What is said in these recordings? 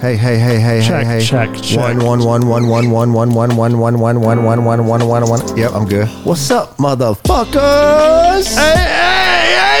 Hey, hey, hey, hey, Check, hey, hey. check, check. One, one, one, one, one, one, one, one, one, one, one, one, one, one, one, one, one. Yep, I'm good. What's up, motherfuckers? Hey,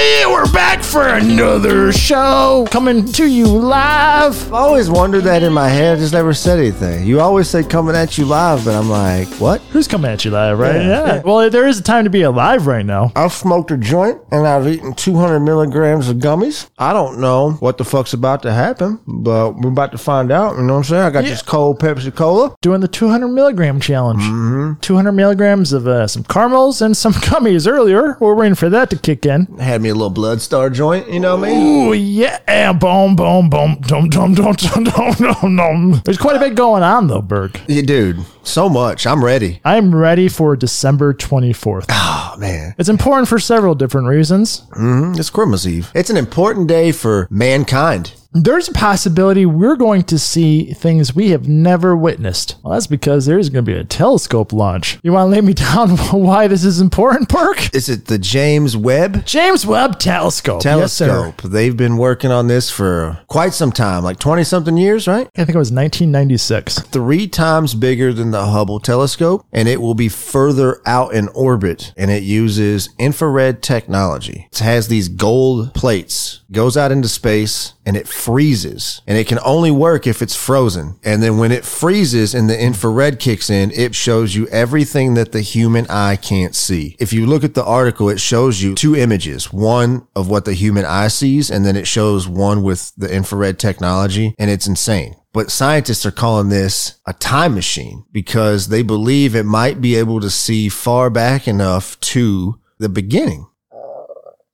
hey, hey, we're back for another show coming to you live. I've always wondered that in my head. I just never said anything. You always say coming at you live, but I'm like, what? Who's coming at you live, right? Yeah, Yeah. yeah. Well, there is a time to be alive right now. I've smoked a joint and I've eaten 200 milligrams of gummies. I don't know what the fuck's about to happen, but we're about to find out. You know what I'm saying? I got Yeah. this cold Pepsi Cola. Doing the 200 milligram challenge. Mm-hmm. 200 milligrams of uh, some caramels and some gummies earlier. We're waiting for that to kick in. Had me a little Blood Star joint, you know what I mean? Ooh, yeah. Boom, boom, boom, dum, dum, dum, dum, dum, dum, dum. There's quite a bit going on, though, Berg. Yeah, dude, so much. I'm ready. I'm ready for December 24th. Oh, ah, man. It's important for several different reasons. Mm-hmm. It's Christmas Eve. It's an important day for mankind. There's a possibility we're going to see things we have never witnessed. Well, that's because there's going to be a telescope launch. You want to lay me down why this is important, Perk? Is it the James Webb James Webb Telescope. Yes, telescope? They've been working on this for quite some time, like 20 something years, right? I think it was 1996. Three times bigger than the Hubble telescope, and it will be further out in orbit. And it uses infrared technology. It has these gold plates, goes out into space, and it freezes. And it can only work if it's frozen. And then when it freezes and the infrared kicks in, it shows you everything that the human eye can't see. If you look at the article, it shows you two images one of what the human eye sees, and then it shows one with the infrared technology, and it's insane. But scientists are calling this a time machine because they believe it might be able to see far back enough to the beginning.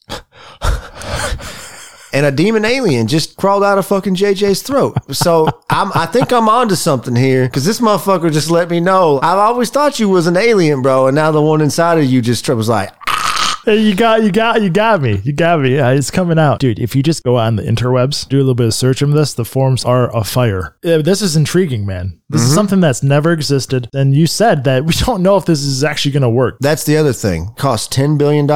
and a demon alien just crawled out of fucking JJ's throat. So I'm, I think I'm onto something here because this motherfucker just let me know. I've always thought you was an alien, bro, and now the one inside of you just was like, you got, you got, you got me. You got me. Uh, it's coming out, dude. If you just go on the interwebs, do a little bit of search on this, the forums are afire. Uh, this is intriguing, man. This is something that's never existed. And you said that we don't know if this is actually going to work. That's the other thing. Costs $10 billion.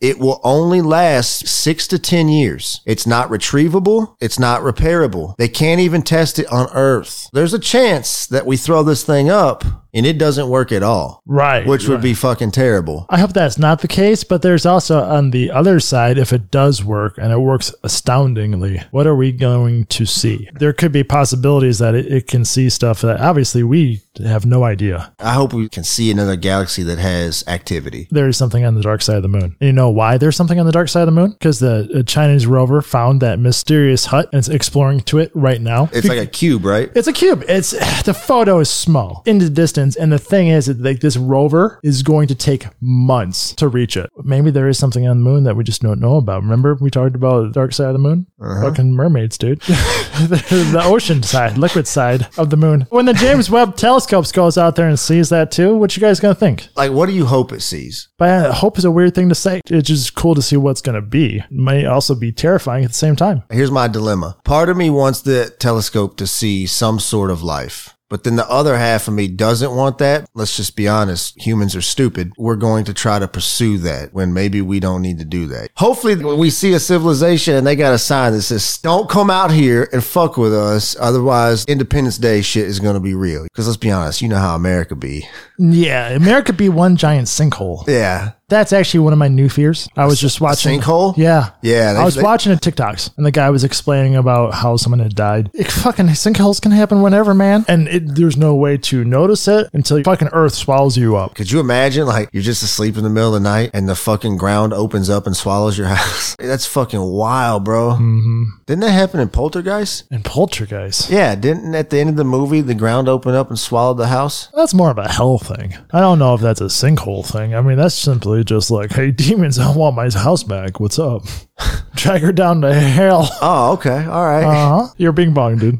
It will only last six to 10 years. It's not retrievable. It's not repairable. They can't even test it on Earth. There's a chance that we throw this thing up and it doesn't work at all, Right. which would be fucking terrible. I hope that's not the case, but there's also on the other side, if it does work and it works astoundingly, what are we going to see? There could be possibilities that it, it can see stuff that obviously we have no idea. I hope we can see another galaxy that has activity. There is something on the dark side of the moon. And you know why there's something on the dark side of the moon? Because the Chinese rover found that mysterious hut and it's exploring to it right now. It's like a cube, right? It's a cube. It's the photo is small in the distance, and the thing is, that like this rover is going to take months to reach it. Maybe there is something on the moon that we just don't know about. Remember we talked about the dark side of the moon? Uh-huh. Fucking mermaids, dude. the, the ocean side, liquid side of the moon. When the James Webb telescopes goes out there and sees that too, what you guys gonna think? Like, what do you hope it sees? But uh, hope is a weird thing to say. It's just cool to see what's gonna be. It may also be terrifying at the same time. Here's my dilemma. Part of me wants the telescope to see some sort of life. But then the other half of me doesn't want that. Let's just be honest. Humans are stupid. We're going to try to pursue that when maybe we don't need to do that. Hopefully we see a civilization and they got a sign that says, don't come out here and fuck with us. Otherwise Independence Day shit is going to be real. Cause let's be honest. You know how America be. Yeah, America be one giant sinkhole. Yeah. That's actually one of my new fears. I was just watching Sinkhole? Yeah, Yeah, they- I was they- watching a TikToks, and the guy was explaining about how someone had died. It, fucking sinkholes can happen whenever, man, and it, there's no way to notice it until fucking Earth swallows you up. Could you imagine like you're just asleep in the middle of the night and the fucking ground opens up and swallows your house? That's fucking wild, bro. Mm-hmm. Didn't that happen in Poltergeist? In poltergeist. Yeah, didn't at the end of the movie the ground open up and swallowed the house? That's more of a hell thing. I don't know if that's a sinkhole thing. I mean, that's simply just like, hey, demons, I want my house back. What's up? Drag her down to hell. Oh, okay, all right. Uh huh. You're bing bong, dude.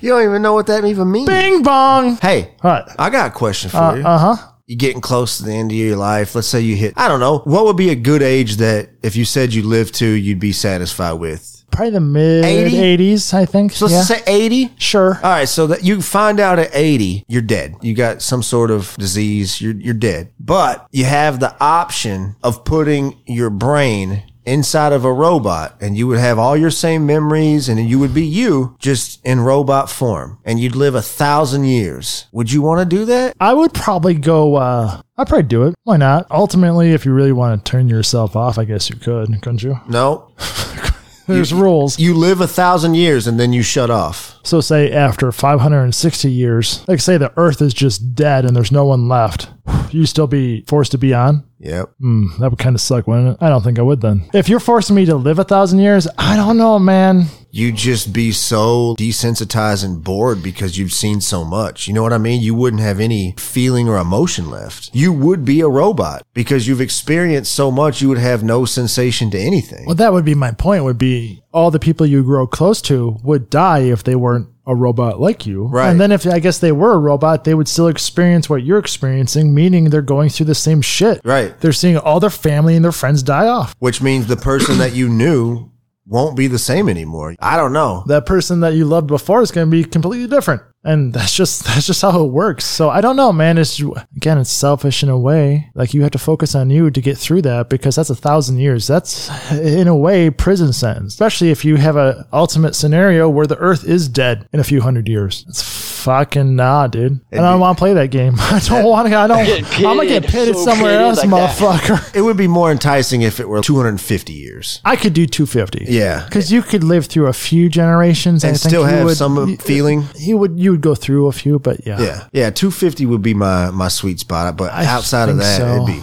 you don't even know what that even means. Bing bong. Hey, What? I got a question for you. Uh huh. You're getting close to the end of your life. Let's say you hit, I don't know, what would be a good age that if you said you lived to, you'd be satisfied with? Probably the mid 80? 80s, I think. So let's say 80? sure. All right, so that you find out at 80, you're dead. You got some sort of disease, you're you're dead. But you have the option of putting your brain inside of a robot and you would have all your same memories and you would be you just in robot form and you'd live a thousand years. Would you want to do that? I would probably go. uh I'd probably do it. Why not? Ultimately, if you really want to turn yourself off, I guess you could, couldn't you? No. There's rules. You live a thousand years and then you shut off. So, say after 560 years, like say the Earth is just dead and there's no one left, you still be forced to be on. Yep. Hmm, that would kind of suck, wouldn't it? I don't think I would then. If you're forcing me to live a thousand years, I don't know, man. You'd just be so desensitized and bored because you've seen so much. You know what I mean? You wouldn't have any feeling or emotion left. You would be a robot because you've experienced so much, you would have no sensation to anything. Well, that would be my point. Would be all the people you grow close to would die if they weren't a robot like you. Right. And then if I guess they were a robot, they would still experience what you're experiencing, meaning they're going through the same shit. Right. They're seeing all their family and their friends die off. Which means the person that you knew won't be the same anymore. I don't know. That person that you loved before is going to be completely different. And that's just that's just how it works. So I don't know, man. It's again, it's selfish in a way. Like you have to focus on you to get through that because that's a thousand years. That's in a way prison sentence. Especially if you have a ultimate scenario where the Earth is dead in a few hundred years. It's fucking nah, dude. And I don't want to play that game. I don't want to. I don't. I'm gonna get pitted so somewhere else, like that. motherfucker. It would be more enticing if it were 250 years. I could do 250. Yeah. because you could live through a few generations And I think still you have would- some you- feeling. You would you would go through a few, but yeah. Yeah. Yeah. 250 would be my, my sweet spot. But outside of think that, so. it'd be.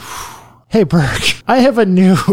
Hey Burke, I have a new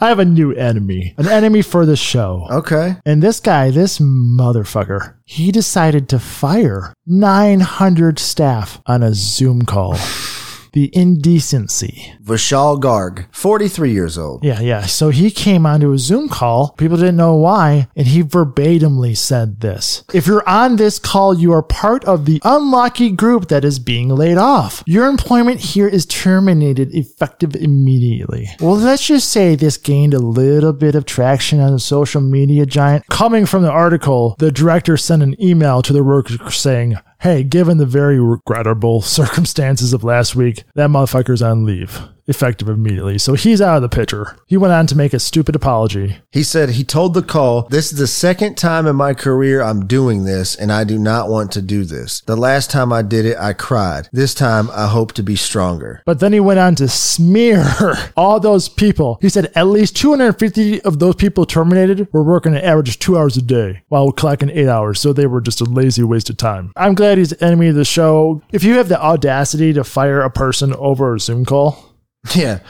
I have a new enemy. An enemy for the show. Okay. And this guy, this motherfucker, he decided to fire 900 staff on a Zoom call. The indecency. Vishal Garg, 43 years old. Yeah, yeah. So he came onto a Zoom call. People didn't know why. And he verbatimly said this If you're on this call, you are part of the unlucky group that is being laid off. Your employment here is terminated effective immediately. Well, let's just say this gained a little bit of traction on the social media giant. Coming from the article, the director sent an email to the workers saying, Hey, given the very regrettable circumstances of last week, that motherfucker's on leave, effective immediately. So he's out of the picture. He went on to make a stupid apology. He said he told the call, This is the second time in my career I'm doing this, and I do not want to do this. The last time I did it, I cried. This time, I hope to be stronger. But then he went on to smear all those people. He said at least 250 of those people terminated were working an average of two hours a day while clocking eight hours. So they were just a lazy waste of time. I'm glad he's enemy of the show. If you have the audacity to fire a person over a Zoom call, Yeah.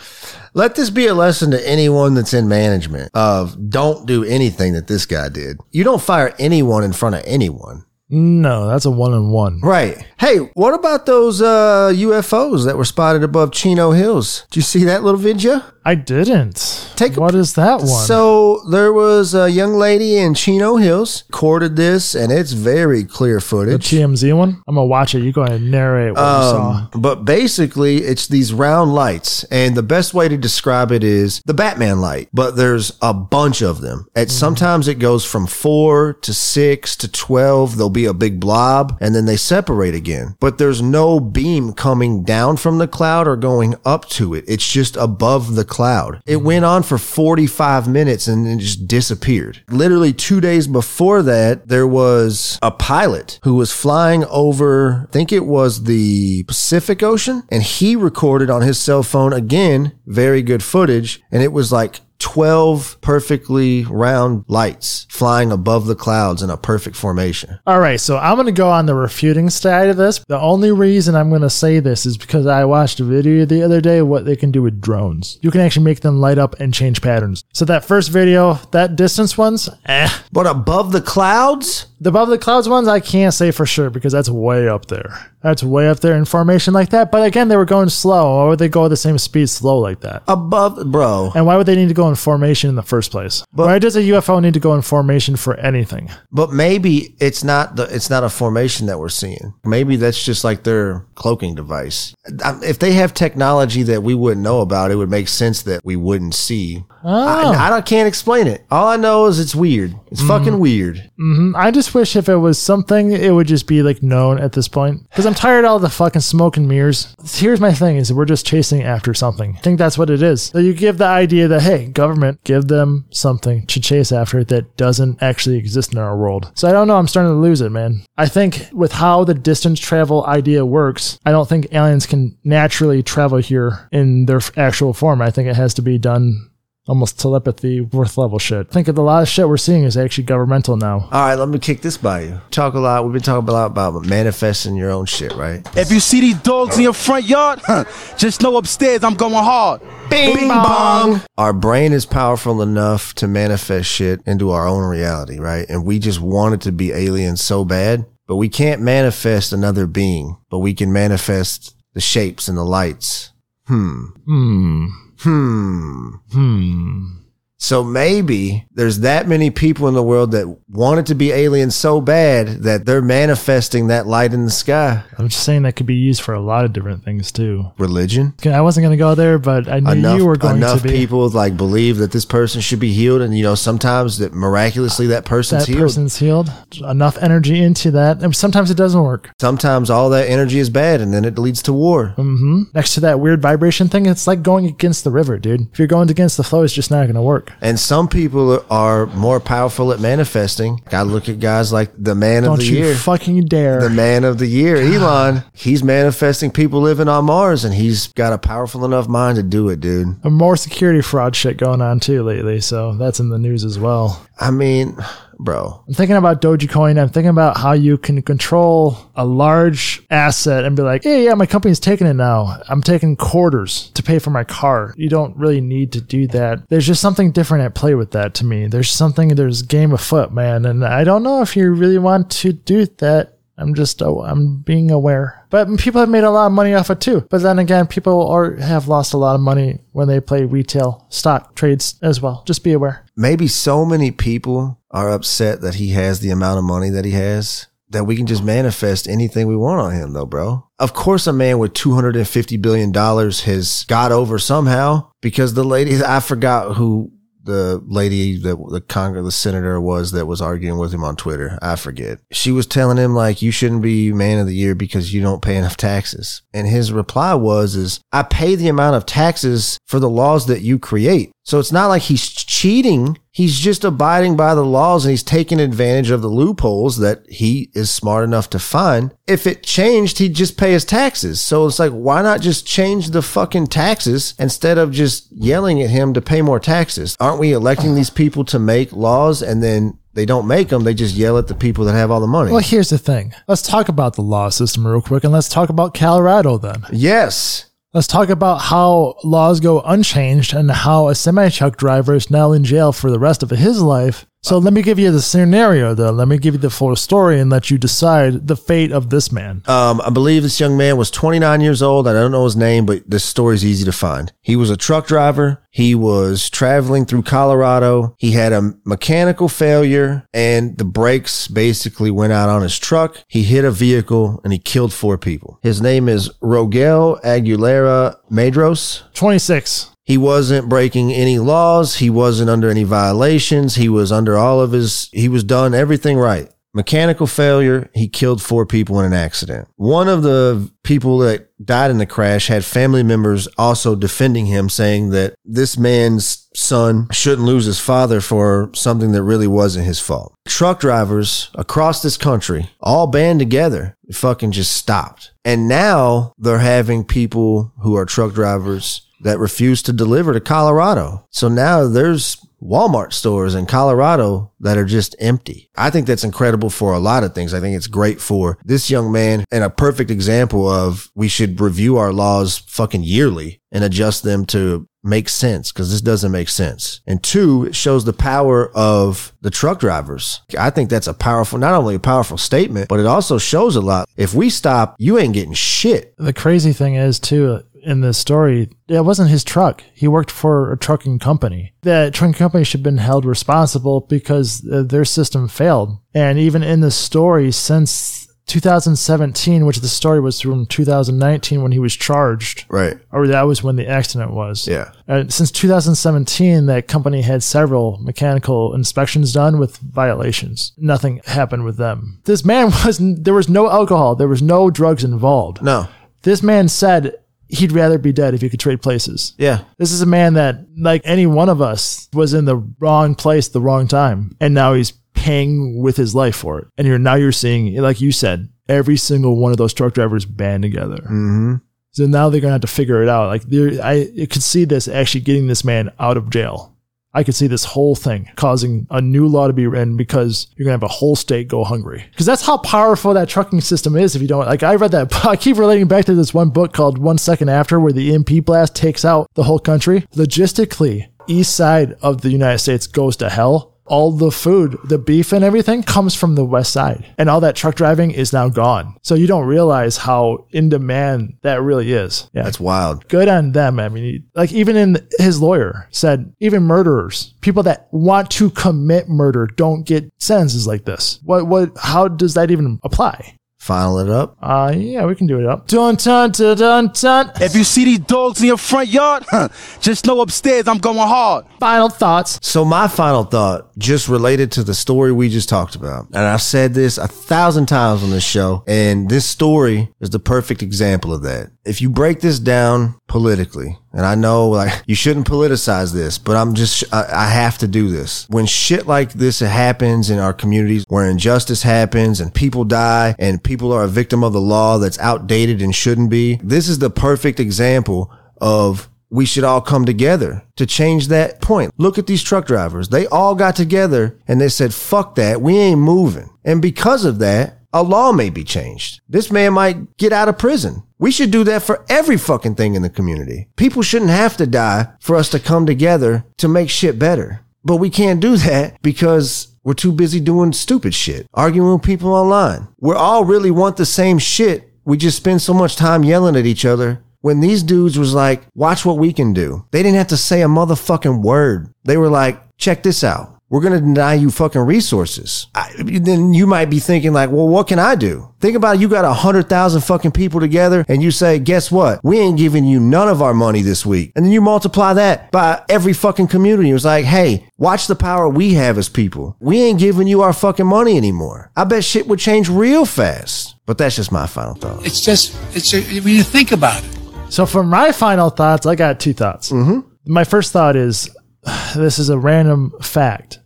Let this be a lesson to anyone that's in management of don't do anything that this guy did. You don't fire anyone in front of anyone. No, that's a one on one. Right. Hey, what about those uh, UFOs that were spotted above Chino Hills? Did you see that little video? I didn't. Take a- what is that one? So there was a young lady in Chino Hills recorded this, and it's very clear footage. the. TMZ one? I'm gonna watch it. You go ahead and narrate what you saw. Um, but basically, it's these round lights, and the best way to describe it is the Batman light. But there's a bunch of them. And sometimes it goes from four to six to twelve. There'll be a big blob, and then they separate again. But there's no beam coming down from the cloud or going up to it. It's just above the cloud. It mm-hmm. went on for 45 minutes and then just disappeared. Literally two days before that, there was a pilot who was flying over, I think it was the Pacific Ocean, and he recorded on his cell phone again, very good footage. And it was like 12 perfectly round lights flying above the clouds in a perfect formation. All right, so I'm going to go on the refuting side of this. The only reason I'm going to say this is because I watched a video the other day of what they can do with drones. You can actually make them light up and change patterns. So that first video, that distance ones, eh. But above the clouds? The above the clouds ones, I can't say for sure because that's way up there. That's way up there in formation like that. But again, they were going slow. Why would they go at the same speed slow like that? Above, bro. And why would they need to go in formation in the first place? why does a UFO need to go in formation for anything? But maybe it's not the it's not a formation that we're seeing. Maybe that's just like their cloaking device. If they have technology that we wouldn't know about, it would make sense that we wouldn't see. Oh. I, I can't explain it. All I know is it's weird. It's Mm-hmm. fucking weird. I just wish if it was something, it would just be like known at this point. Because I'm tired of all the fucking smoke and mirrors. Here's my thing: is we're just chasing after something. I think that's what it is. So you give the idea that hey, government, give them something to chase after that doesn't actually exist in our world. So I don't know. I'm starting to lose it, man. I think with how the distance travel idea works, I don't think aliens can naturally travel here in their f- actual form. I think it has to be done. Almost telepathy, worth level shit. I think of a lot of shit we're seeing is actually governmental now. All right, let me kick this by you. Talk a lot. We've been talking a lot about manifesting your own shit, right? If you see these dogs in your front yard, just know upstairs I'm going hard. Bing, bong. Our brain is powerful enough to manifest shit into our own reality, right? And we just want it to be aliens so bad, but we can't manifest another being, but we can manifest the shapes and the lights. Hmm. Hmm. Hmm. Hmm. So maybe there's that many people in the world that wanted to be aliens so bad that they're manifesting that light in the sky. I'm just saying that could be used for a lot of different things too. Religion. I wasn't going to go there, but I knew enough you were going enough to be. people like believe that this person should be healed and you know sometimes that miraculously that person's that healed person's healed. Enough energy into that. And sometimes it doesn't work. sometimes all that energy is bad and then it leads to war Mm-hmm. Next to that weird vibration thing, it's like going against the river, dude. If you're going against the flow, it's just not going to work. And some people are more powerful at manifesting i got to look at guys like the man of Don't the you year fucking dare. the man of the year elon he's manifesting people living on mars and he's got a powerful enough mind to do it dude And more security fraud shit going on too lately, so that's in the news as well. i mean bro I'm thinking about Dogecoin. I'm thinking about how you can control a large asset and be like, hey, yeah, my company's taking it now. I'm taking quarters pay for my car. You don't really need to do that. There's just something different at play with that to me. There's something, there's game afoot, man. And I don't know if you really want to do that. I'm just, oh, I'm being aware. But people have made a lot of money off it too. But then again, people are have lost a lot of money when they play retail stock trades as well. Just be aware. maybe so many people are upset that he has the amount of money that he has that we can just manifest anything we want on him though, bro. Of course, a man with $250 billion has got over somehow because the lady, I forgot who the lady that the Congress, the senator was that was arguing with him on Twitter. I forget. She was telling him like, you shouldn't be man of the year because you don't pay enough taxes. And his reply was, is I pay the amount of taxes for the laws that you create. So it's not like he's cheating. He's just abiding by the laws and he's taking advantage of the loopholes that he is smart enough to find. If it changed, he'd just pay his taxes. So it's like, why not just change the fucking taxes instead of just yelling at him to pay more taxes? Aren't we electing these people to make laws and then they don't make them? They just yell at the people that have all the money. Well, here's the thing. Let's talk about the law system real quick and let's talk about Colorado then. yes. Let's talk about how laws go unchanged and how a semi truck driver is now in jail for the rest of his life. So let me give you the scenario though. Let me give you the full story and let you decide the fate of this man. Um, I believe this young man was 29 years old. I don't know his name, but this story is easy to find. He was a truck driver. He was traveling through Colorado. He had a mechanical failure and the brakes basically went out on his truck. He hit a vehicle and he killed four people. His name is Rogel Aguilera Mederos. 26. He wasn't breaking any laws. He wasn't under any violations. He was under all of his, he was done everything right. Mechanical failure. He killed four people in an accident. One of the people that died in the crash had family members also defending him, saying that this man's son shouldn't lose his father for something that really wasn't his fault. Truck drivers across this country all band together, fucking just stopped. And now they're having people who are truck drivers that refused to deliver to Colorado. So now there's Walmart stores in Colorado that are just empty. I think that's incredible for a lot of things. I think it's great for this young man and a perfect example of we should review our laws fucking yearly and adjust them to make sense because this doesn't make sense. And two, it shows the power of the truck drivers. I think that's a powerful, not only a powerful statement, but it also shows a lot. If we stop, you ain't getting shit. The crazy thing is too in this story, it wasn't his truck. He worked for a trucking company. That trucking company should have been held responsible because uh, their system failed. And even in the story, since 2017, which the story was from 2019 when he was charged, Right. or that was when the accident was. Yeah. Uh, since 2017, that company had several mechanical inspections done with violations. Nothing happened with them. This man was, there was no alcohol, there was no drugs involved. No. This man said he'd rather be dead if he could trade places. Yeah. This is a man that, like any one of us, was in the wrong place, at the wrong time, and now he's paying with his life for it. And you're now you're seeing, like you said, every single one of those truck drivers band together. Mm-hmm. So now they're gonna have to figure it out. Like there, I I could see this actually getting this man out of jail. I could see this whole thing causing a new law to be written because you're gonna have a whole state go hungry. Because that's how powerful that trucking system is. If you don't like, I read that. I keep relating back to this one book called One Second After, where the EMP blast takes out the whole country. Logistically, east side of the United States goes to hell. All the food, the beef and everything comes from the west side. And all that truck driving is now gone. So you don't realize how in demand that really is. Yeah. That's wild. good on them. I mean, like even in his lawyer said, even murderers, people that want to commit murder don't get sentences like this. What, what, how does that even apply? File it up. Uh, yeah, we can do it up. Dun, dun, dun, dun, dun. If you see these dogs in your front yard, just know upstairs I'm going hard. Final thoughts. So my final thought, just related to the story we just talked about, and I've said this a thousand times on this show, and this story is the perfect example of that. If you break this down politically, and I know like you shouldn't politicize this, but I'm just I, I have to do this. When shit like this happens in our communities, where injustice happens and people die and people are a victim of the law that's outdated and shouldn't be, this is the perfect example of we should all come together to change that point. Look at these truck drivers. They all got together and they said, fuck that. We ain't moving. And because of that, a law may be changed. This man might get out of prison. We should do that for every fucking thing in the community. People shouldn't have to die for us to come together to make shit better. But we can't do that because we're too busy doing stupid shit, arguing with people online. We all really want the same shit. We just spend so much time yelling at each other when these dudes was like, watch what we can do. They didn't have to say a motherfucking word. They were like, check this out. We're going to deny you fucking resources. I, then you might be thinking like, well, what can I do? Think about it. You got a hundred thousand fucking people together and you say, guess what? We ain't giving you none of our money this week. And then you multiply that by every fucking community. It was like, hey, watch the power we have as people. We ain't giving you our fucking money anymore. I bet shit would change real fast. But that's just my final thought. It's just, it's a, when you think about it. So for my final thoughts, I got two thoughts. Mm-hmm. My first thought is this is a random fact.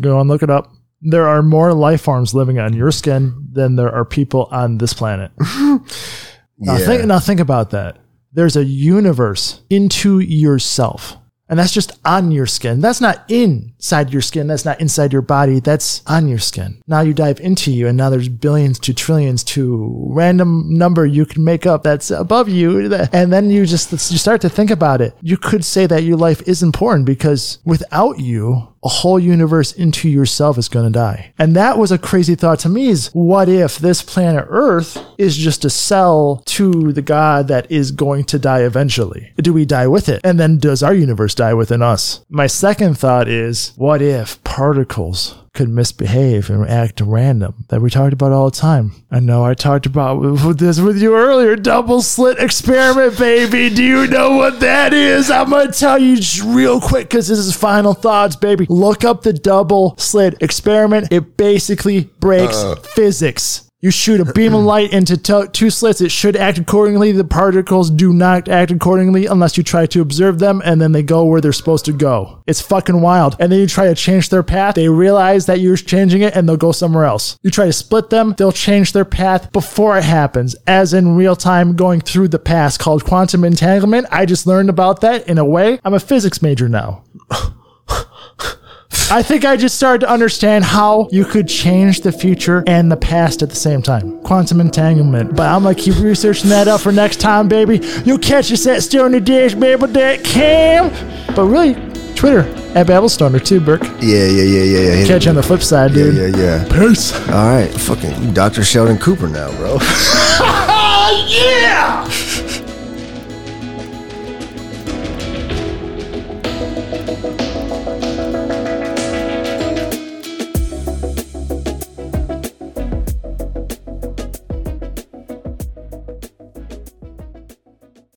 Go and look it up. There are more life forms living on your skin than there are people on this planet. Now think now think about that. There's a universe into yourself. And that's just on your skin. That's not inside your skin. That's not inside your body. That's on your skin. Now you dive into you and now there's billions to trillions to random number you can make up that's above you. And then you just, you start to think about it. You could say that your life is important because without you, a whole universe into yourself is going to die. And that was a crazy thought to me is what if this planet Earth is just a cell to the God that is going to die eventually? Do we die with it? And then does our universe die within us? My second thought is what if particles could misbehave and act random that we talked about all the time. I know I talked about this with you earlier. Double slit experiment, baby. Do you know what that is? I'm going to tell you real quick because this is final thoughts, baby. Look up the double slit experiment. It basically breaks uh. physics. You shoot a beam of light into to- two slits. It should act accordingly. The particles do not act accordingly unless you try to observe them and then they go where they're supposed to go. It's fucking wild. And then you try to change their path. They realize that you're changing it and they'll go somewhere else. You try to split them. They'll change their path before it happens, as in real time going through the past called quantum entanglement. I just learned about that in a way. I'm a physics major now. I think I just started to understand how you could change the future and the past at the same time. Quantum entanglement. But I'm gonna keep researching that up for next time, baby. You'll catch us at StonerDashBabble.com. But really, Twitter at Babblestoner too, Burke. Yeah, yeah, yeah, yeah, yeah. Catch you on the flip side, dude. yeah, yeah. Yeah. Peace. All right, fucking Dr. Sheldon Cooper now, bro. yeah!